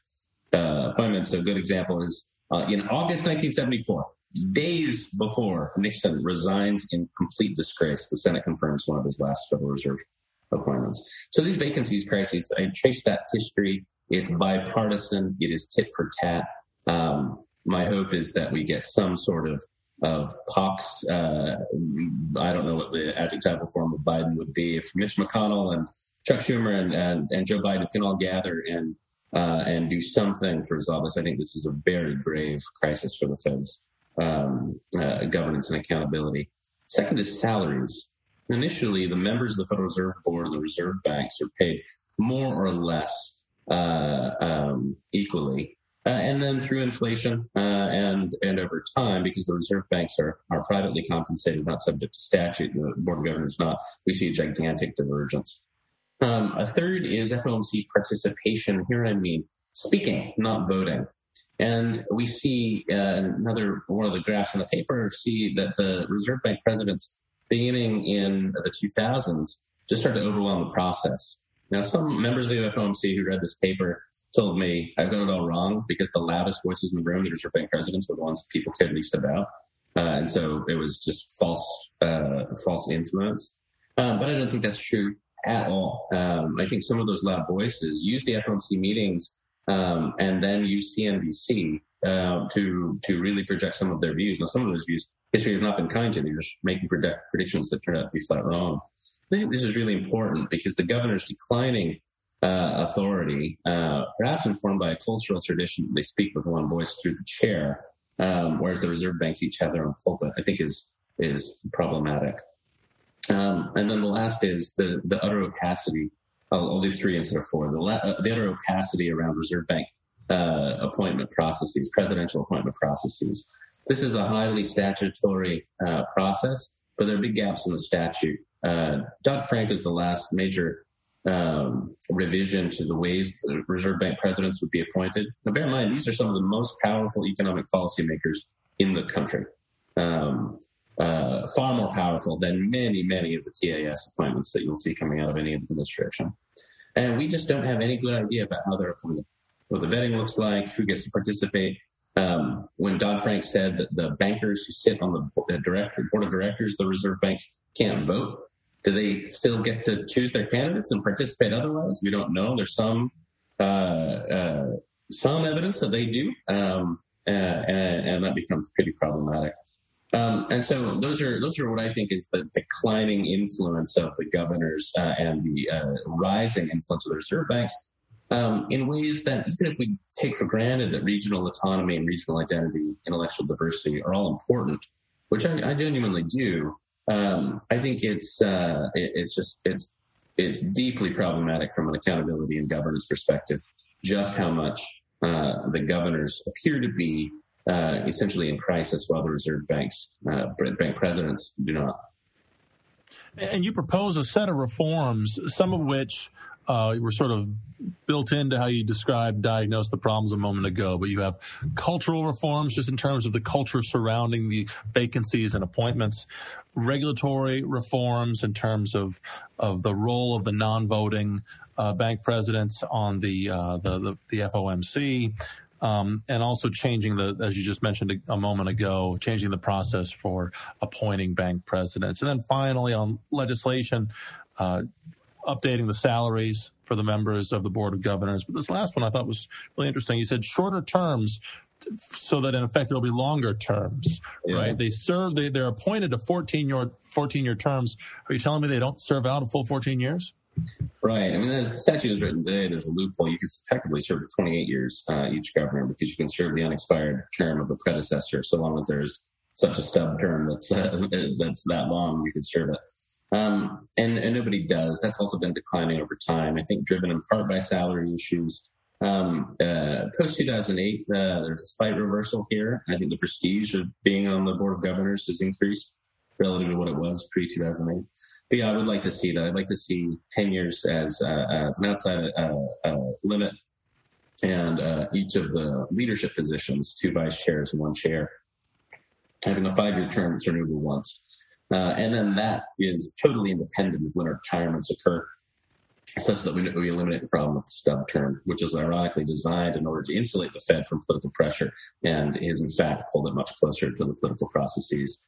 uh, appointments. A good example is uh, in August 1974, days before Nixon resigns in complete disgrace, the Senate confirms one of his last Federal Reserve appointments. So these vacancies crises, I trace that history. It's bipartisan. It is tit for tat. Um, my hope is that we get some sort of of Pax. Uh, I don't know what the adjectival form of Biden would be. If Mitch McConnell and Chuck Schumer and, and, and Joe Biden can all gather and uh, and do something to resolve this, I think this is a very grave crisis for the Fed's um, uh, governance and accountability. Second is salaries. Initially, the members of the Federal Reserve Board, the reserve banks, are paid more or less uh, um, equally uh, and then through inflation uh, and and over time, because the reserve banks are are privately compensated, not subject to statute, the board of governors not, we see a gigantic divergence. Um, a third is FOMC participation. Here I mean speaking, not voting. And we see uh, another one of the graphs in the paper see that the Reserve Bank presidents beginning in the 2000s just started to overwhelm the process. Now, some members of the FOMC who read this paper told me I've got it all wrong because the loudest voices in the room, the reserve bank presidents, were the ones people cared least about. Uh, and so it was just false, uh, false influence. Um, but I don't think that's true at all. Um, I think some of those loud voices use the FOMC meetings um, and then use CNBC uh, to to really project some of their views. Now, some of those views, history has not been kind to. They're just making predict- predictions that turn out to be flat wrong. I think this is really important because the governor's declining uh, authority, uh, perhaps informed by a cultural tradition. They speak with one voice through the chair, um, whereas the reserve banks each have their own pulpit. I think is is problematic. Um, and then the last is the the utter opacity. I'll, I'll do three instead of four. The, uh, the utter opacity around reserve bank uh, appointment processes, presidential appointment processes. This is a highly statutory uh, process, but there are big gaps in the statute. Uh, Dodd Frank is the last major um, revision to the ways the Reserve Bank presidents would be appointed. Now, bear in mind, these are some of the most powerful economic policymakers in the country. Um, uh, far more powerful than many, many of the PAS appointments that you'll see coming out of any administration. And we just don't have any good idea about how they're appointed, what the vetting looks like, who gets to participate. Um, when Dodd Frank said that the bankers who sit on the director, board of directors of the Reserve Banks can't vote, do they still get to choose their candidates and participate otherwise? We don't know. There's some uh, some evidence that they do, um, and, and, that becomes pretty problematic. Um, and so those are those are what I think is the declining influence of the governors uh, and the uh, rising influence of the reserve banks um, in ways that even if we take for granted that regional autonomy and regional identity, intellectual diversity are all important, which I, I genuinely do, um, I think it's uh, it, it's just it's it's deeply problematic from an accountability and governance perspective. Just how much uh, the governors appear to be uh, essentially in crisis while the reserve banks, uh, bank presidents do not. And you propose a set of reforms, some of which uh, were sort of built into how you described, diagnosed the problems a moment ago. But you have cultural reforms, just in terms of the culture surrounding the vacancies and appointments, regulatory reforms in terms of of the role of the non-voting uh, bank presidents on the, uh, the, the the FOMC, um, and also changing the, as you just mentioned a, a, moment ago, changing the process for appointing bank presidents. And then finally on legislation, uh, updating the salaries for the members of the board of governors. But this last one I thought was really interesting. You said shorter terms so that in effect there'll be longer terms, yeah. right? They serve, they, they're appointed to 14 year, 14 year terms. Are you telling me they don't serve out a full 14 years? Right. I mean, as the statute is written today, there's a loophole. You can effectively serve for 28 years uh, each governor because you can serve the unexpired term of the predecessor so long as there's such a stub term that's uh, that's that long. You can serve it. Um, and, and nobody does. That's also been declining over time. I think driven in part by salary issues. Um, uh, post 2008, uh, there's a slight reversal here. I think the prestige of being on the board of governors has increased relative to what it was pre 2008. But yeah, I would like to see that. I'd like to see 10 years as, uh, as an outside uh, uh, limit and uh, each of the leadership positions, two vice chairs and one chair, having a five year term that's renewable once. And then that is totally independent of when retirements occur, such that we, we eliminate the problem of the stub term, which is ironically designed in order to insulate the Fed from political pressure and is in fact pulled it much closer to the political processes.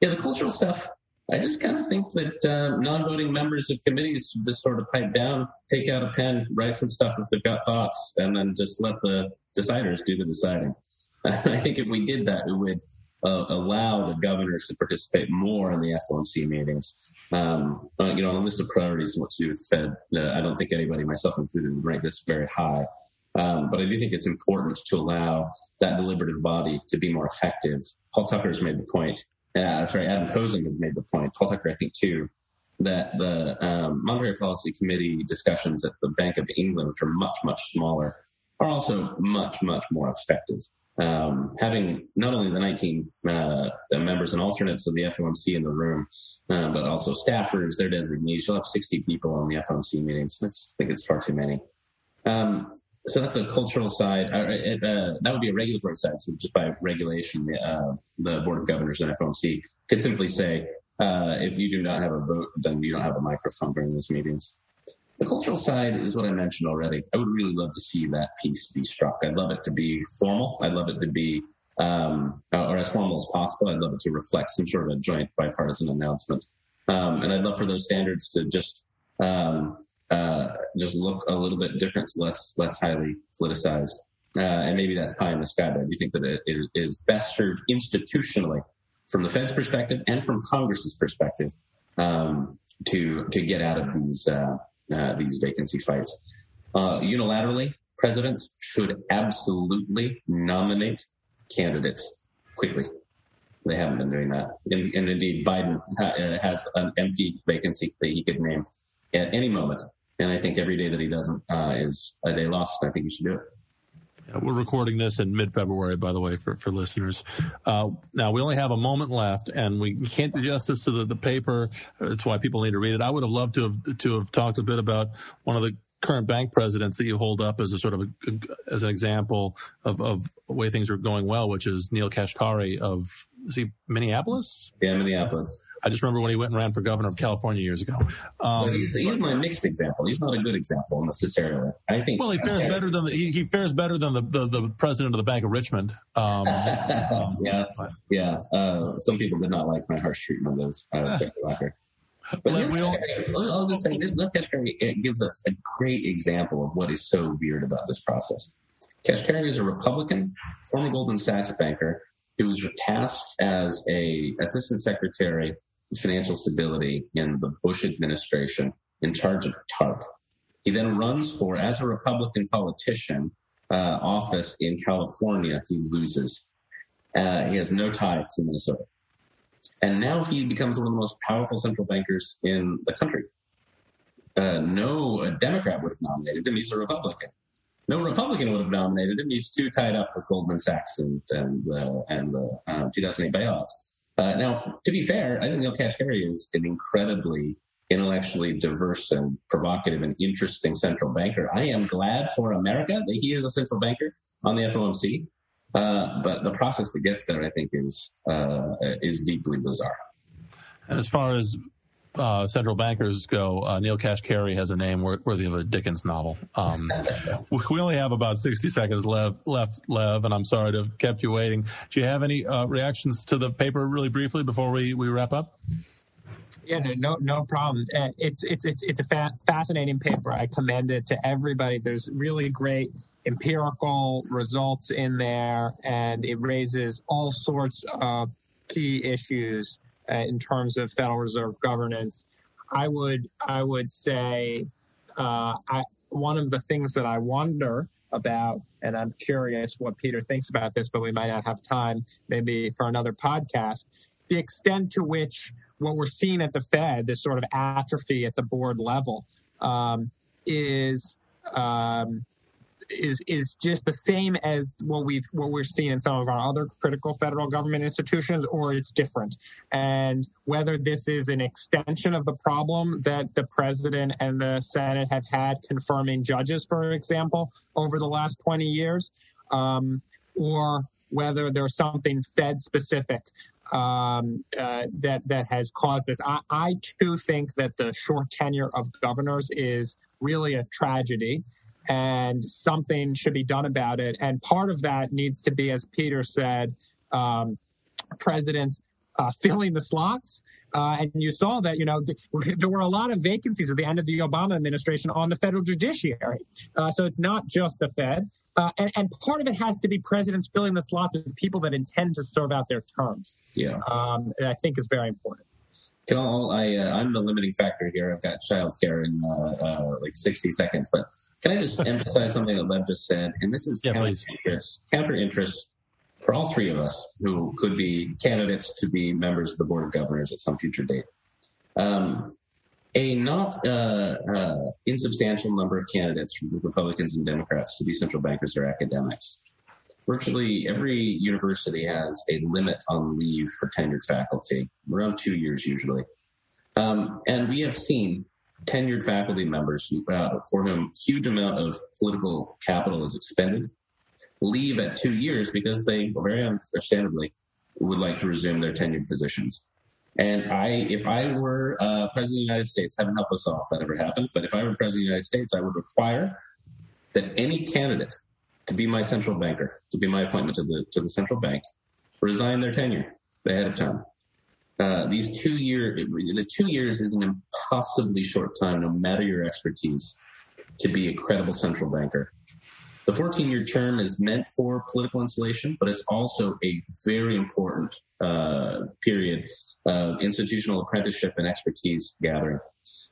Yeah, the cultural stuff, I just kind of think that uh, non-voting members of committees just sort of pipe down, take out a pen, write some stuff if they've got thoughts, and then just let the deciders do the deciding. I think if we did that, it would uh, allow the governors to participate more in the FOMC meetings. Um, you know, on the list of priorities and what to do with the Fed, uh, I don't think anybody, myself included, would rank this very high. Um, but I do think it's important to allow that deliberative body to be more effective. Paul Tucker has made the point uh, sorry, Adam Posen has made the point, Paul Tucker, I think, too, that the um, Monetary Policy Committee discussions at the Bank of England, which are much, much smaller, are also much, much more effective. Um, having not only the 19 uh, members and alternates of the FOMC in the room, uh, but also staffers, their designees. You'll have 60 people on the FOMC meetings. I think it's far too many. Um, so that's the cultural side. It, uh, that would be a regulatory side. So just by regulation, uh, the Board of Governors and FOMC could simply say, uh, if you do not have a vote, then you don't have a microphone during those meetings. The cultural side is what I mentioned already. I would really love to see that piece be struck. I'd love it to be formal. I'd love it to be, um, or as formal as possible. I'd love it to reflect some sort of a joint bipartisan announcement. Um, and I'd love for those standards to just um, uh, just look a little bit different, less less highly politicized. Uh, and maybe that's pie in the sky, but do think that it, it is best served institutionally from the Fed's perspective and from Congress's perspective um, to to get out of these uh, uh these vacancy fights. Uh, unilaterally, presidents should absolutely nominate candidates quickly. They haven't been doing that, and, and indeed, Biden ha- has an empty vacancy that he could name at any moment and I think every day that he doesn't uh, is a day lost. I think he should do it. Yeah, we're recording this in mid-February, by the way, for, for listeners. Uh, now we only have a moment left, and we can't do justice to the, the paper. That's why people need to read it. I would have loved to have to have talked a bit about one of the current bank presidents that you hold up as a sort of a, as an example of of way things are going well, which is Neel Kashkari of is he Minneapolis? Yeah, Minneapolis. I just remember when he went and ran for governor of California years ago. Um, he's, he's my mixed example. He's not a good example necessarily. I think. Well, he fares better than the, he, he, fares better than the, the, the, president of the Bank of Richmond. Um, yeah, yeah. Uh, some people did not like my harsh treatment of uh, Jeffrey Lacker. But I'll just say, Lev Kashkari it gives us a great example of what is so weird about this process. Kashkari is a Republican, former Goldman Sachs banker, who was tasked as a assistant secretary financial stability in the Bush administration in charge of TARP. He then runs for, as a Republican politician, uh, office in California. He loses. Uh, he has no tie to Minnesota. And now he becomes one of the most powerful central bankers in the country. Uh, no Democrat would have nominated him. He's a Republican. No Republican would have nominated him. He's too tied up with Goldman Sachs and and uh, and the uh, 2008 bailouts. Uh, now, to be fair, I think Neel Kashkari is an incredibly intellectually diverse and provocative and interesting central banker. I am glad for America that he is a central banker on the FOMC. Uh, but the process that gets there, I think, is uh, is deeply bizarre. As far as uh, central bankers go, uh, Neel Kashkari has a name worthy of a Dickens novel. Um, we only have about 60 seconds left, left, Lev, and I'm sorry to have kept you waiting. Do you have any uh, reactions to the paper really briefly before we, we wrap up? Yeah, no, no problem. Uh, it's it's it's it's a fa- fascinating paper. I commend it to everybody. There's really great empirical results in there, and it raises all sorts of key issues in terms of Federal Reserve governance. I would I would say uh, I, one of the things that I wonder about, and I'm curious what Peter thinks about this, but we might not have time maybe for another podcast. The extent to which what we're seeing at the Fed, this sort of atrophy at the board level, um, is um, is is just the same as what we've what we're seeing in some of our other critical federal government institutions, or it's different. And whether this is an extension of the problem that the president and the Senate have had confirming judges, for example, over the last 20 years, um, or whether there's something Fed specific um, uh, that that has caused this. I, I too think that the short tenure of governors is really a tragedy and something should be done about it. And part of that needs to be, as Peter said, um, presidents uh, filling the slots. Uh, and you saw that, you know, th- there were a lot of vacancies at the end of the Obama administration on the federal judiciary. Uh, so it's not just the Fed. Uh, and, and, part of it has to be presidents filling the slots with people that intend to serve out their terms. Yeah. Um, I think is very important. I, uh, I'm the limiting factor here. I've got childcare in uh, uh, like 60 seconds, but can I just emphasize something that Lev just said? And this is yeah, counter interest, counter interest for all three of us who could be candidates to be members of the board of governors at some future date. Um, a not uh, uh, insubstantial number of candidates from Republicans and Democrats to be central bankers or academics. Virtually every university has a limit on leave for tenured faculty, around two years usually. Um, and we have seen tenured faculty members uh, for whom huge amount of political capital is expended leave at two years because they very understandably would like to resume their tenured positions. And I, if I were uh, president of the United States, heaven help us all if that ever happened, but if I were president of the United States, I would require that any candidate to be my central banker, to be my appointment to the to the central bank, resign their tenure ahead of time. Uh, these two year the two years is an impossibly short time, no matter your expertise, to be a credible central banker. The 14 year term is meant for political insulation, but it's also a very important uh, period of institutional apprenticeship and expertise gathering.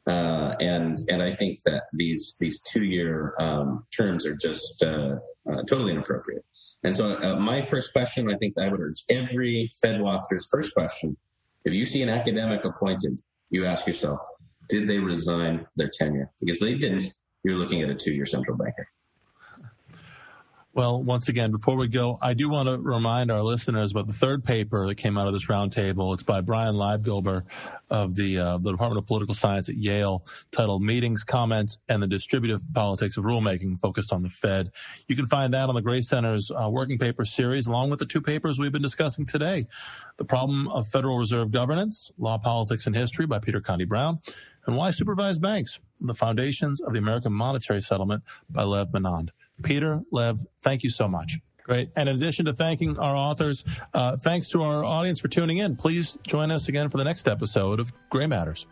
Uh, and and I think that these these two year um, terms are just uh, uh, totally inappropriate. And so, uh, my first question, I think I would urge every Fed watcher's first question: If you see an academic appointed, you ask yourself, did they resign their tenure? Because they didn't. You're looking at a two year central banker. Well, once again, before we go, I do want to remind our listeners about the third paper that came out of this roundtable. It's by Brian Libgober of the, uh, the Department of Political Science at Yale, titled Meetings, Comments, and the Distributive Politics of Rulemaking, focused on the Fed. You can find that on the Gray Center's uh, working paper series, along with the two papers we've been discussing today. The Problem of Federal Reserve Governance, Law, Politics, and History by Peter Conti-Brown, and Why Supervised Banks, The Foundations of the American Monetary Settlement by Lev Menand. Peter, Lev, thank you so much. Great. And in addition to thanking our authors, uh, thanks to our audience for tuning in. Please join us again for the next episode of Gray Matters.